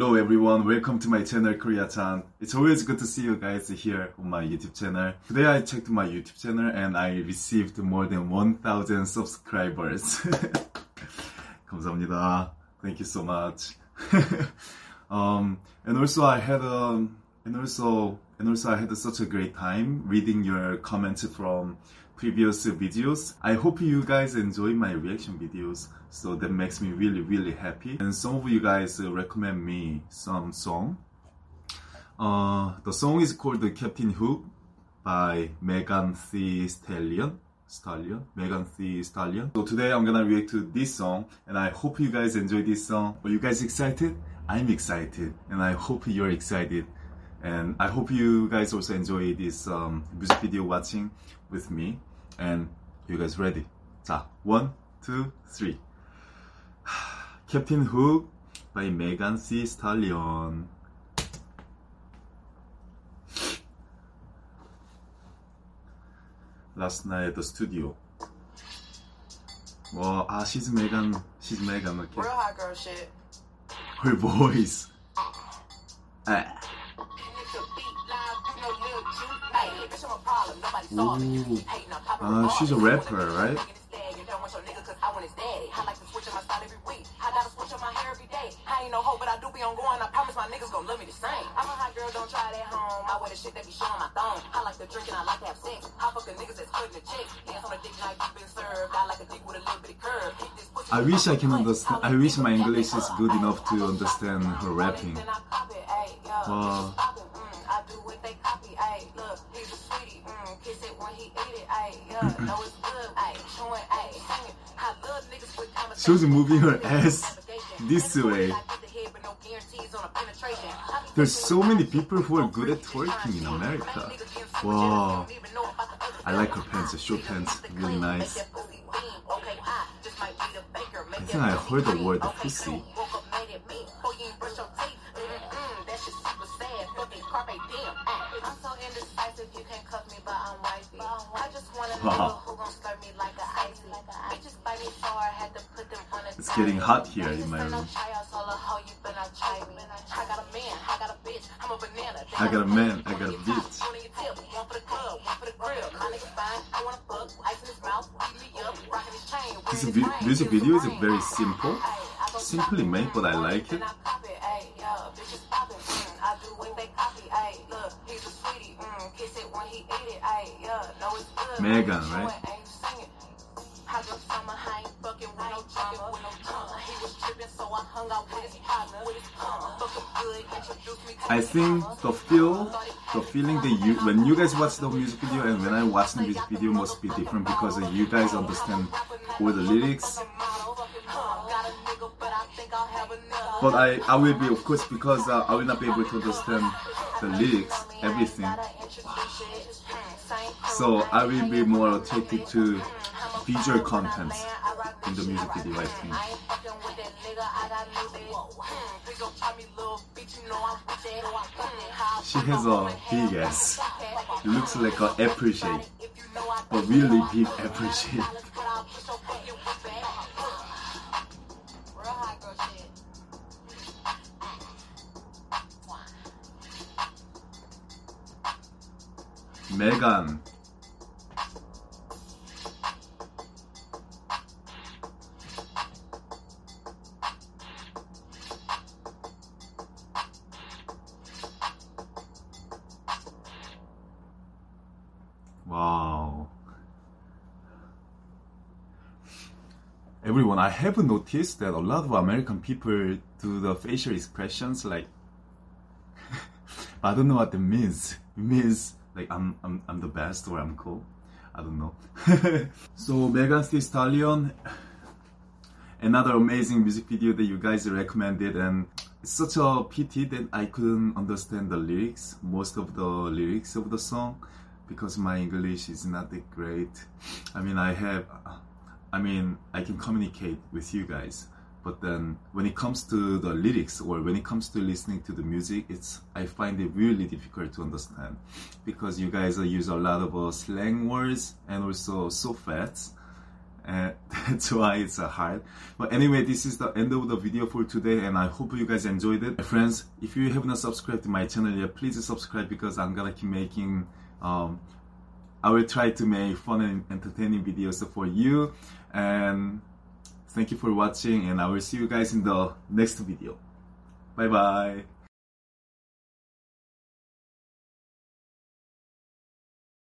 Hello everyone, welcome to my channel Korea-chan. It's always good to see you guys here on my YouTube channel. Today I checked my YouTube channel and I received more than 1000 subscribers. 감사합니다. Thank you so much. um, and also I had a, and also, and also I had such a great time reading your comments from previous videos. I hope you guys enjoy my reaction videos. So that makes me really, really happy. And some of you guys uh, recommend me some song. Uh, the song is called Captain Hook by Megan Thee Stallion. Stallion, Megan Thee Stallion. So today I'm gonna react to this song, and I hope you guys enjoy this song. Are you guys excited? I'm excited, and I hope you're excited and I hope you guys also enjoy this um, music video watching with me. And you guys ready? 자, one, two, three. Captain Hook by Megan Thee Stallion. Last night at the studio. Well, ah, she's Megan. She's Megan. Okay. Real hot girl shit. Her voice. Ah. Ooh. Uh, she's a rapper, right? I'm a hot girl, don't try it at home. I the shit that be showing my. I like I like to have sex. I wish I can understand. I wish my English is good enough to understand her rapping. Wow. She's moving her ass this way. There's so many people who are good at twerking in America. Wow. I like her pants, short pants, really nice. I think I heard the word pussy. Getting hot here in my room. I got a man, I got a bitch. This vi- music video is very simple, simply made, but I like it. Megan, right? Fucking with no drama, with no drama. He was tripping, so I hung out with his partner, with his partner. Fucking good, introduced me to I think the feel, the feeling that you, when you guys watch the music video and when I watch the music video must be different because you guys understand all the lyrics. But I, I will be, of course, because uh, I will not be able to understand the lyrics, everything. So I will be more attracted to visual contents in the music video, I think. She has a big ass. It looks like a apple shape, but really big apple shape. Megan. Everyone, I have noticed that a lot of American people do the facial expressions like I don't know what it means. It means like I'm I'm I'm the best or I'm cool. I don't know. so Megan Thee Stallion, another amazing music video that you guys recommended, and it's such a pity that I couldn't understand the lyrics, most of the lyrics of the song, because my English is not that great. I mean, I have, I mean, I can communicate with you guys, but then when it comes to the lyrics or when it comes to listening to the music it's i find it really difficult to understand because you guys use a lot of uh, slang words and also so fast and that's why it's uh, hard. But anyway, this is the end of the video for today, and I hope you guys enjoyed it. Friends, if you have not subscribed to my channel yet, please subscribe because I'm gonna keep making. Um, I will try to make fun and entertaining videos for you, and thank you for watching, and I will see you guys in the next video. Bye bye.